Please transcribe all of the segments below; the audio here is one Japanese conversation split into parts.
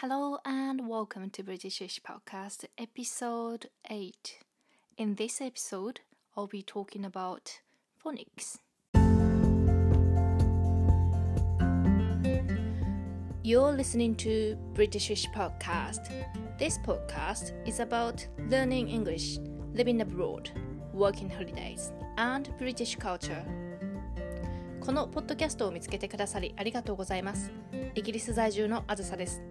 Hello and welcome to Britishish Podcast, episode 8. In this episode, I'll be talking about phonics. You're listening to Britishish Podcast. This podcast is about learning English, living abroad, working holidays, and British culture. このポッドキャストを見つけてくださりありがとうございます。イギリス在住のあずさです。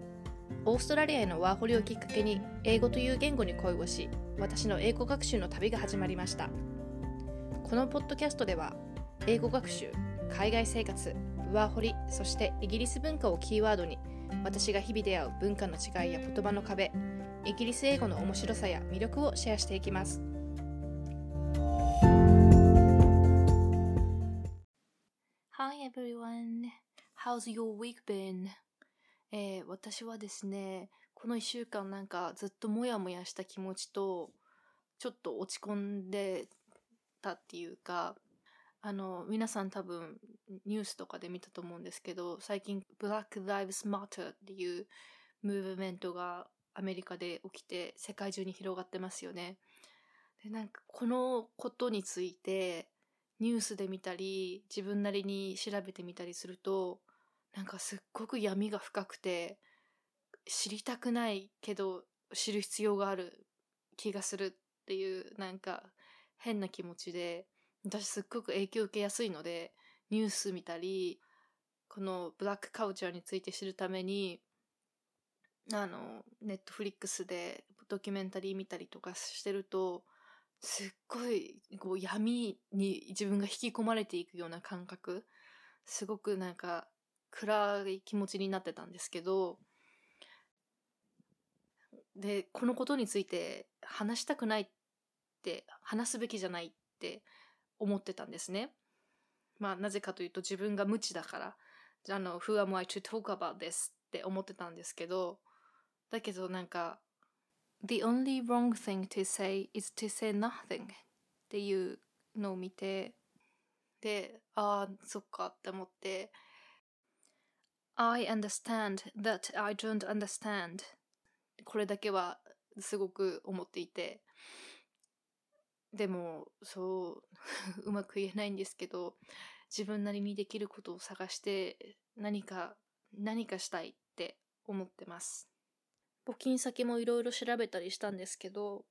オーストラリアへのワーホリをきっかけに英語という言語に恋をし、私の英語学習の旅が始まりました。このポッドキャストでは、英語学習、海外生活、ワーホリ、そしてイギリス文化をキーワードに、私が日々出会う文化の違いや言葉の壁、イギリス英語の面白さや魅力をシェアしていきます。Hi everyone! How's your week been? えー私はですね、この1週間なんかずっとモヤモヤした気持ちと、ちょっと落ち込んでたっていうか、あの、皆さん多分ニュースとかで見たと思うんですけど、最近 Black Lives Matter っていうムーブメントがアメリカで起きて世界中に広がってますよね。で、なんかこのことについてニュースで見たり、自分なりに調べてみたりすると、なんかすっごく闇が深くて、知りたくないけど知る必要がある気がするっていうなんか変な気持ちで、私すっごく影響受けやすいので、ニュース見たり、このブラックカルチャーについて知るために、あの、ネットフリックスでドキュメンタリー見たりとかしてると、すっごいこう闇に自分が引き込まれていくような感覚、すごくなんか暗い気持ちになってたんですけど、で、このことについて話したくないって、話すべきじゃないって思ってたんですね。まあ、なぜかというと自分が無知だから、あの、who am I to talk about this? って思ってたんですけど、だけどなんか、the only wrong thing to say is to say nothing っていうのを見て、で、ああ、そっかって思って、I understand that I don't understand これだけはすごく思っていて、でも、そう、うまく言えないんですけど、自分なりにできることを探して、何か、何かしたいって思ってます。募金先もいろいろ調べたりしたんですけど、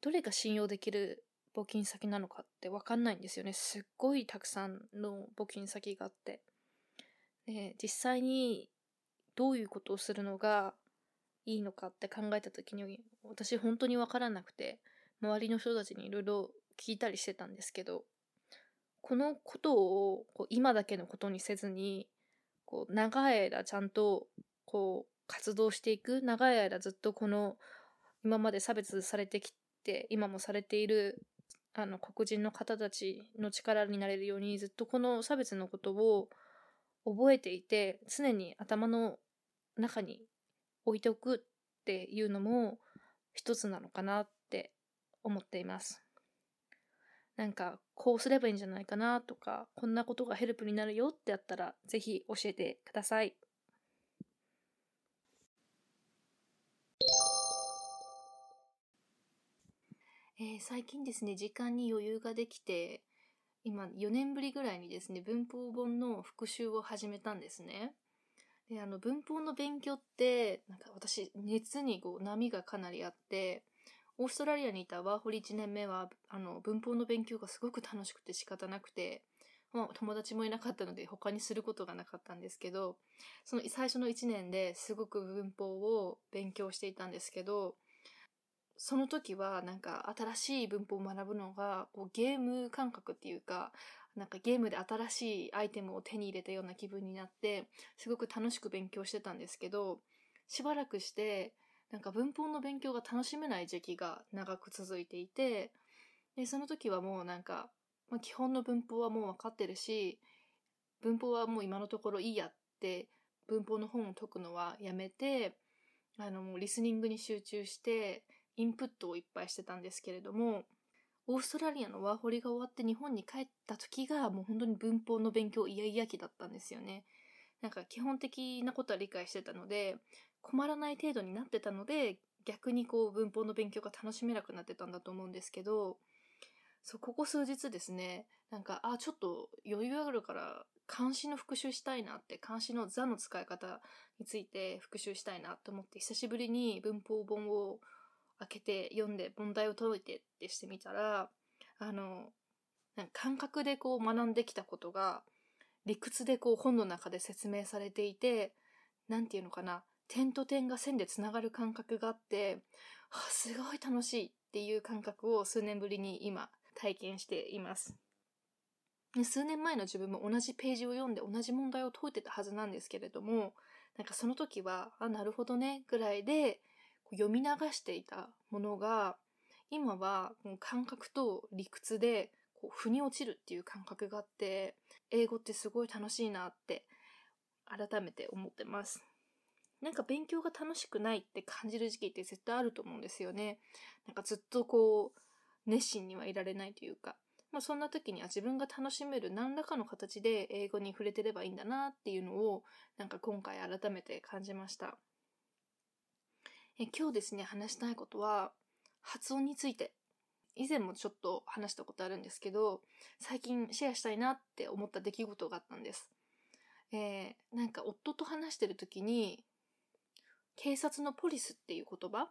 どれが信用できる募金先なのかってわかんないんですよね。すっごいたくさんの募金先があって。で、実際にどういうことをするのがいいのかって考えた時に、私本当にわからなくて、周りの人たちにいろいろ聞いたりしてたんですけど、このことをこう今だけのことにせずに、こう長い間ちゃんとこう活動していく、長い間ずっとこの今まで差別されてきて、今もされているあの黒人の方たちの力になれるようにずっとこの差別のことを覚えていて常に頭の中に置いておくっていうのも一つなのかなって思っています。なんかこうすればいいんじゃないかなとかこんなことがヘルプになるよってやったらぜひ教えてください。えー最近ですね時間に余裕ができて今4年ぶりぐらいにですね文法本の復習を始めたんですね。であの文法の勉強ってなんか私熱にこう波がかなりあってオーストラリアにいたワーホリ1年目はあの文法の勉強がすごく楽しくて仕方なくて、まあ、友達もいなかったので他にすることがなかったんですけどその最初の1年ですごく文法を勉強していたんですけどその時はなんか新しい文法を学ぶのがこうゲーム感覚っていうかなんかゲームで新しいアイテムを手に入れたような気分になってすごく楽しく勉強してたんですけどしばらくしてなんか文法の勉強が楽しめない時期が長く続いていてでその時はもうなんか、まあ、基本の文法はもう分かってるし文法はもう今のところいいやって文法の本を解くのはやめてあのリスニングに集中してインプットをいっぱいしてたんですけれどもオーストラリアのワーホリが終わって日本に帰った時がもう本当に文法の勉強イヤイヤ期だったんですよね。なんか基本的なことは理解してたので困らない程度になってたので、逆にこう文法の勉強が楽しめなくなってたんだと思うんですけど、そう、ここ数日ですね、なんか、あ、ちょっと余裕あるから漢詩の復習したいなって、漢詩の座の使い方について復習したいなと思って、久しぶりに文法本を開けて読んで問題を解いてってしてみたら、あの、感覚でこう学んできたことが、理屈でこう本の中で説明されていて、なんていうのかな、点と点が線でつながる感覚があって、あ、すごい楽しいっていう感覚を数年ぶりに今体験しています。数年前の自分も同じページを読んで同じ問題を解いてたはずなんですけれども、なんかその時は、あ、なるほどね、ぐらいで読み流していたものが、今はもう感覚と理屈でこう腑に落ちるっていう感覚があって、英語ってすごい楽しいなって改めて思ってます。なんか勉強が楽しくないって感じる時期って絶対あると思うんですよね。なんかずっとこう、熱心にはいられないというか。まあそんな時には自分が楽しめる何らかの形で英語に触れてればいいんだなっていうのをなんか今回改めて感じました。え今日ですね、話したいことは発音について。以前もちょっと話したことあるんですけど、最近シェアしたいなって思った出来事があったんです。えー、なんか夫と話してる時に、警察のポリスっていう言葉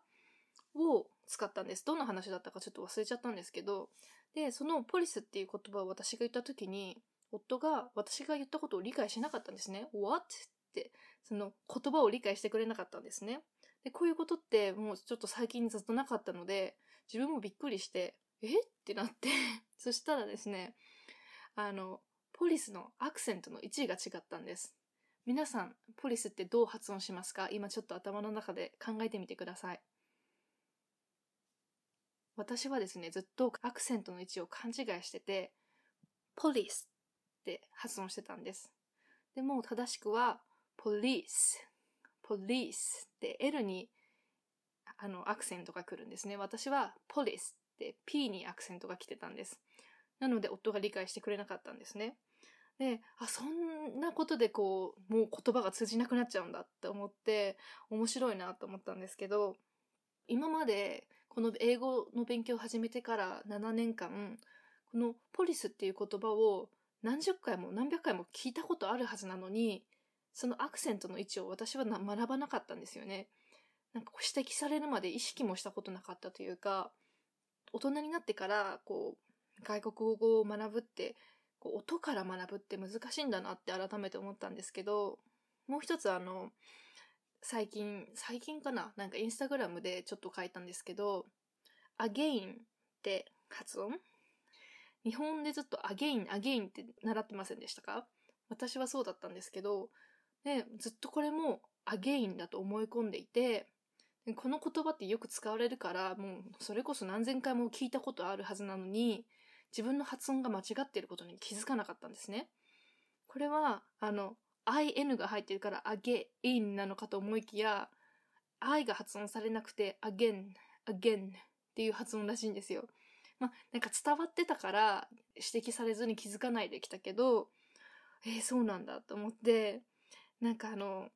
を使ったんです。どんな話だったかちょっと忘れちゃったんですけど、で、そのポリスっていう言葉を私が言った時に、夫が私が言ったことを理解しなかったんですね。What? って、その言葉を理解してくれなかったんですね。で、こういうことってもうちょっと最近ずっとなかったので、自分もびっくりして、え？ってなって そしたらですね、あの、ポリスのアクセントの位置が違ったんです。皆さん、ポリスってどう発音しますか？今ちょっと頭の中で考えてみてください。私はですね、ずっとアクセントの位置を勘違いしてて、ポリスって発音してたんです。でも正しくは、ポリス、ポリスって L にあのアクセントが来るんですね。私はポリスって P にアクセントが来てたんです。なので夫が理解してくれなかったんですね。で、あ、そんなことでこう、もう言葉が通じなくなっちゃうんだって思って、面白いなと思ったんですけど、今までこの英語の勉強を始めてから7年間、このポリスっていう言葉を何十回も何百回も聞いたことあるはずなのに、そのアクセントの位置を私は学ばなかったんですよね。なんかこう指摘されるまで意識もしたことなかったというか、大人になってからこう外国語を学ぶってこう音から学ぶって難しいんだなって改めて思ったんですけど、もう一つあの、最近、最近かな？なんかインスタグラムでちょっと書いたんですけど、again って発音？日本でずっと again, again って習ってませんでしたか？私はそうだったんですけど、で、ずっとこれも again だと思い込んでいて、この言葉ってよく使われるから、もうそれこそ何千回も聞いたことあるはずなのに、自分の発音が間違っていることに気づかなかったんですね。これは、あの、in が入ってるから again なのかと思いきや、i が発音されなくて again, again っていう発音らしいんですよ。まあ、なんか伝わってたから指摘されずに気づかないできたけど、えー、そうなんだと思って、なんかあの、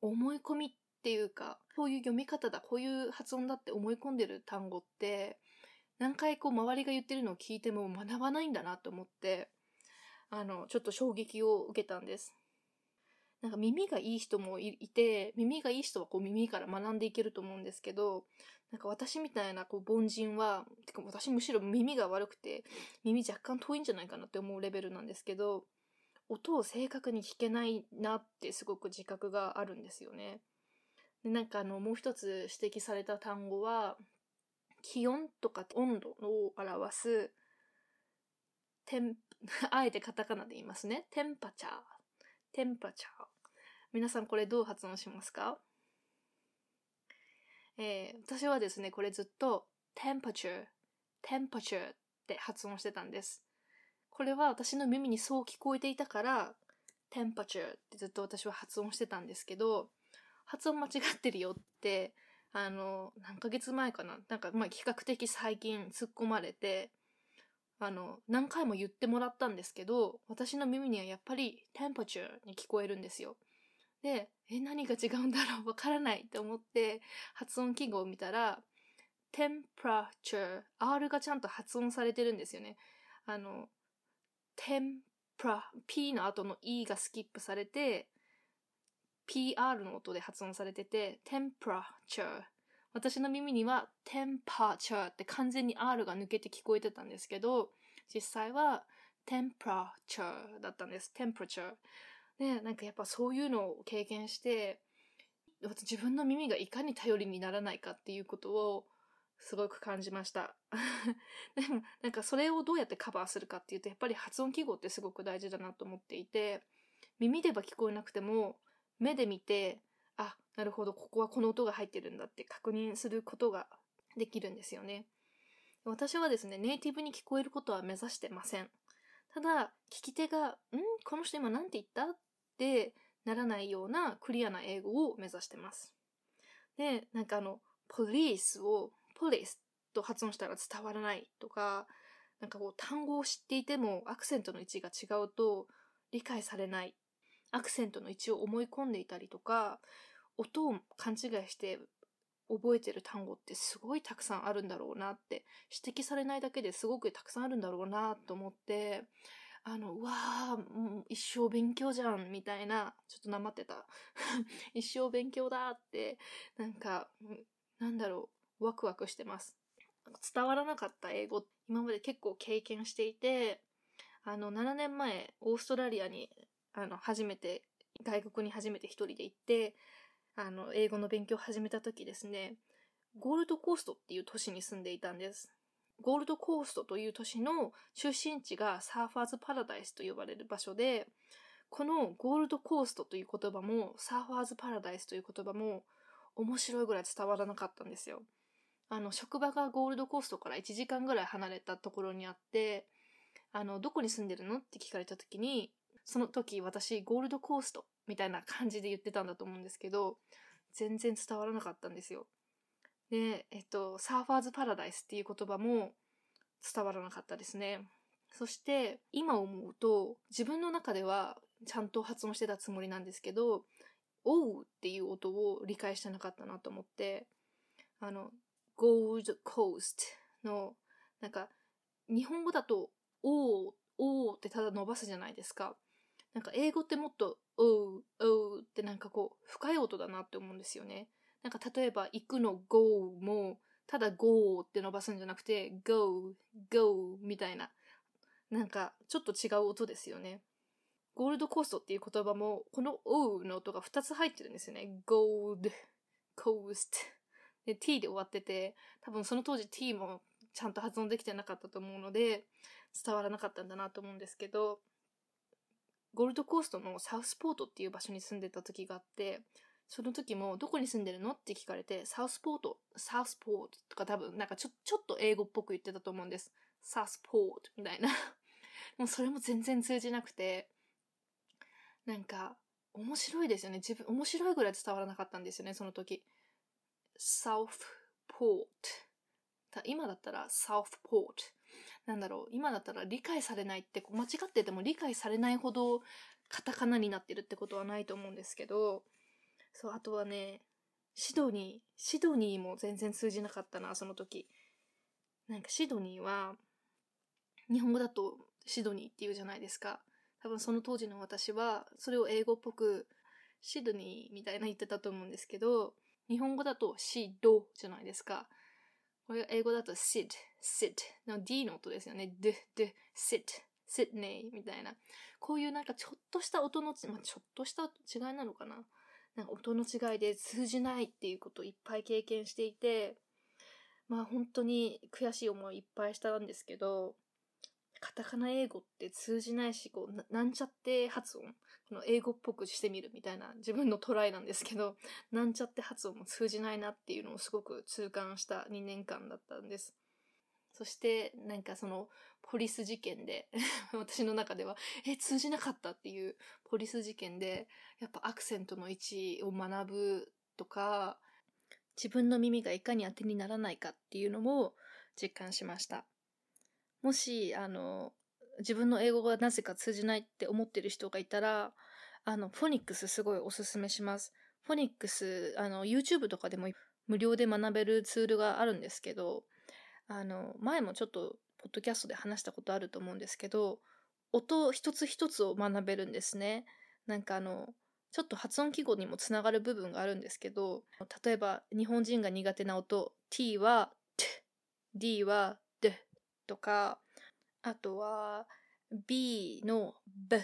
思い込みっていうか、こういう読み方だ、こういう発音だって思い込んでる単語って、何回こう周りが言ってるのを聞いても学ばないんだなと思って、あの、ちょっと衝撃を受けたんです。なんか耳がいい人もいて、耳がいい人はこう耳から学んでいけると思うんですけど、なんか私みたいなこう凡人は、てか私むしろ耳が悪くて、耳若干遠いんじゃないかなって思うレベルなんですけど、音を正確に聞けないなってすごく自覚があるんですよね。でなんかあの、もう一つ指摘された単語は、気温とか温度を表す、テン、あえてカタカナで言いますね。テンパチャー。テンパチャー。皆さんこれどう発音しますか？えー、私はですね、これずっと temperature, temperature って発音してたんです。これは私の耳にそう聞こえていたから、temperature ってずっと私は発音してたんですけど、発音間違ってるよってあの、何ヶ月前かななんか、まあ、比較的最近突っ込まれて、あの、何回も言ってもらったんですけど、私の耳にはやっぱり temperature に聞こえるんですよ。で、え、何が違うんだろうわからないって思って発音記号を見たら、temperature、R がちゃんと発音されてるんですよね。あの、tempra、P の後の E がスキップされて、PR の音で発音されてて、temperature。私の耳には temperature って完全に R が抜けて聞こえてたんですけど、実際は temperature だったんです。temperature。で、なんかやっぱそういうのを経験して、自分の耳がいかに頼りにならないかっていうことをすごく感じました。でも、なんかそれをどうやってカバーするかっていうと、やっぱり発音記号ってすごく大事だなと思っていて、耳では聞こえなくても、目で見て、あ、なるほど、ここはこの音が入ってるんだって確認することができるんですよね。私はですね、ネイティブに聞こえることは目指してません。ただ、聞き手が、んこの人今何て言ったってならないようなクリアな英語を目指してます。で、なんかあの、ポリスをポリスと発音したら伝わらないとか、なんかこう単語を知っていてもアクセントの位置が違うと理解されない。アクセントの位置を思い込んでいたりとか、音を勘違いして覚えてる単語ってすごいたくさんあるんだろうなって指摘されないだけですごくたくさんあるんだろうなと思ってあの、うわー、一生勉強じゃん、みたいな、ちょっとなまってた。一生勉強だって、なんか、なんだろう、ワクワクしてます。伝わらなかった英語、今まで結構経験していて、あの、7年前、オーストラリアに、あの、初めて、外国に初めて一人で行って、あの、英語の勉強を始めた時ですね、ゴールドコーストっていう都市に住んでいたんです。ゴールドコーストという都市の出身地がサーファーズパラダイスと呼ばれる場所で、このゴールドコーストという言葉もサーファーズパラダイスという言葉も面白いぐらい伝わらなかったんですよ。あの、職場がゴールドコーストから1時間ぐらい離れたところにあって、あの、どこに住んでるのって聞かれた時に、その時私ゴールドコーストみたいな感じで言ってたんだと思うんですけど、全然伝わらなかったんですよ。で、えっと、サーファーズパラダイスっていう言葉も伝わらなかったですね。そして、今思うと、自分の中ではちゃんと発音してたつもりなんですけど、おうっていう音を理解してなかったなと思って、あの、Gold Coast の、なんか、日本語だと、おう、おうってただ伸ばすじゃないですか。なんか英語ってもっと、おう、おうってなんかこう、深い音だなって思うんですよね。なんか例えば、行くの go も、ただ go って伸ばすんじゃなくて、go, go みたいな。なんか、ちょっと違う音ですよね。ゴールドコーストっていう言葉も、この O の音が2つ入ってるんですよね。gold, coast. で、t で終わってて、多分その当時 t もちゃんと発音できてなかったと思うので、伝わらなかったんだなと思うんですけど、ゴールドコーストのサウスポートっていう場所に住んでた時があって、その時も、どこに住んでるの？って聞かれて、サウスポート、サウスポートとか多分、なんかちょ、ちょっと英語っぽく言ってたと思うんです。サウスポートみたいな。もうそれも全然通じなくて、なんか、面白いですよね。自分、面白いぐらい伝わらなかったんですよね、その時。サウスポート。今だったら、サウスポート。なんだろう、今だったら理解されないって、間違ってても理解されないほどカタカナになってるってことはないと思うんですけど、そう、あとはね、シドニー、シドニーも全然通じなかったな、その時。なんかシドニーは、日本語だとシドニーって言うじゃないですか。多分その当時の私は、それを英語っぽく、シドニーみたいな言ってたと思うんですけど、日本語だとシドじゃないですか。これ英語だと sit, sit の D の音ですよね。d, d, sit, Sydney みたいな。こういうなんかちょっとした音の、まあ、ちょっとした違いなのかな。なんか音の違いで通じないっていうことをいっぱい経験していて、まあ本当に悔しい思いいっぱいしたんですけど、カタカナ英語って通じないし、こう、なんちゃって発音、この英語っぽくしてみるみたいな自分のトライなんですけど、なんちゃって発音も通じないなっていうのをすごく痛感した2年間だったんです。そして、なんかその、ポリス事件で 私の中では、え、通じなかったっていうポリス事件で、やっぱアクセントの位置を学ぶとか、自分の耳がいかに当てにならないかっていうのも実感しました。もし、あの、自分の英語がなぜか通じないって思ってる人がいたら、あの、フォニックスすごいおすすめします。フォニックス、あの、YouTube とかでも無料で学べるツールがあるんですけど、あの、前もちょっと、ポッドキャストで話したことあると思うんですけど、音一つ一つを学べるんですね。なんかあの、ちょっと発音記号にもつながる部分があるんですけど、例えば日本人が苦手な音、t は t、d はとか、あとは b の b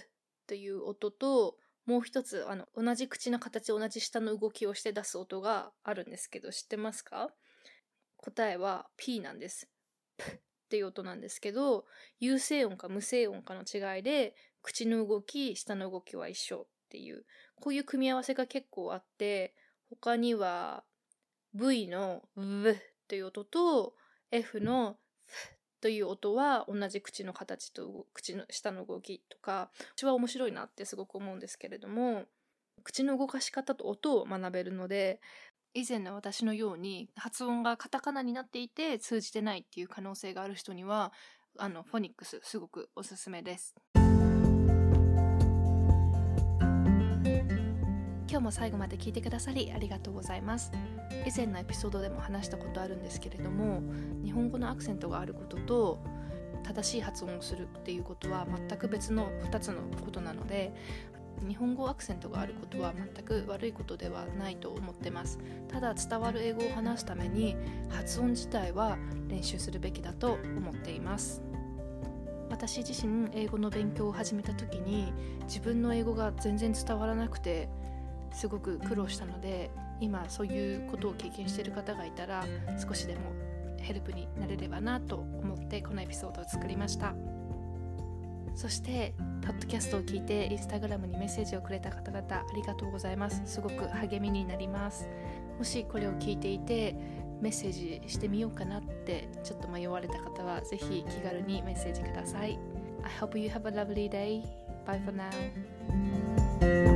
という音と、もう一つ、あの、同じ口の形、同じ下の動きをして出す音があるんですけど、知ってますか？答えは P なんです。p っていう音なんですけど、有声音か無声音かの違いで、口の動き、下の動きは一緒っていう、こういう組み合わせが結構あって、他には V の V という音と F のという音は同じ口の形と口の下の動きとか私は面白いなってすごく思うんですけれども口の動かし方と音を学べるので以前の私のように発音がカタカナになっていて通じてないっていう可能性がある人にはあのフォニックスすごくおすすめです。も最後まで聞いてくださりありがとうございます。以前のエピソードでも話したことあるんですけれども日本語のアクセントがあることと正しい発音をするっていうことは全く別の2つのことなので日本語アクセントがあることは全く悪いことではないと思ってます。ただ伝わる英語を話すために発音自体は練習するべきだと思っています。私自身英語の勉強を始めた時に自分の英語が全然伝わらなくてすごく苦労したので今そういうことを経験している方がいたら少しでもヘルプになれればなと思ってこのエピソードを作りましたそしてポッドキャストを聞いてインスタグラムにメッセージをくれた方々ありがとうございますすごく励みになりますもしこれを聞いていてメッセージしてみようかなってちょっと迷われた方はぜひ気軽にメッセージください I hope you have a lovely day. Bye for now.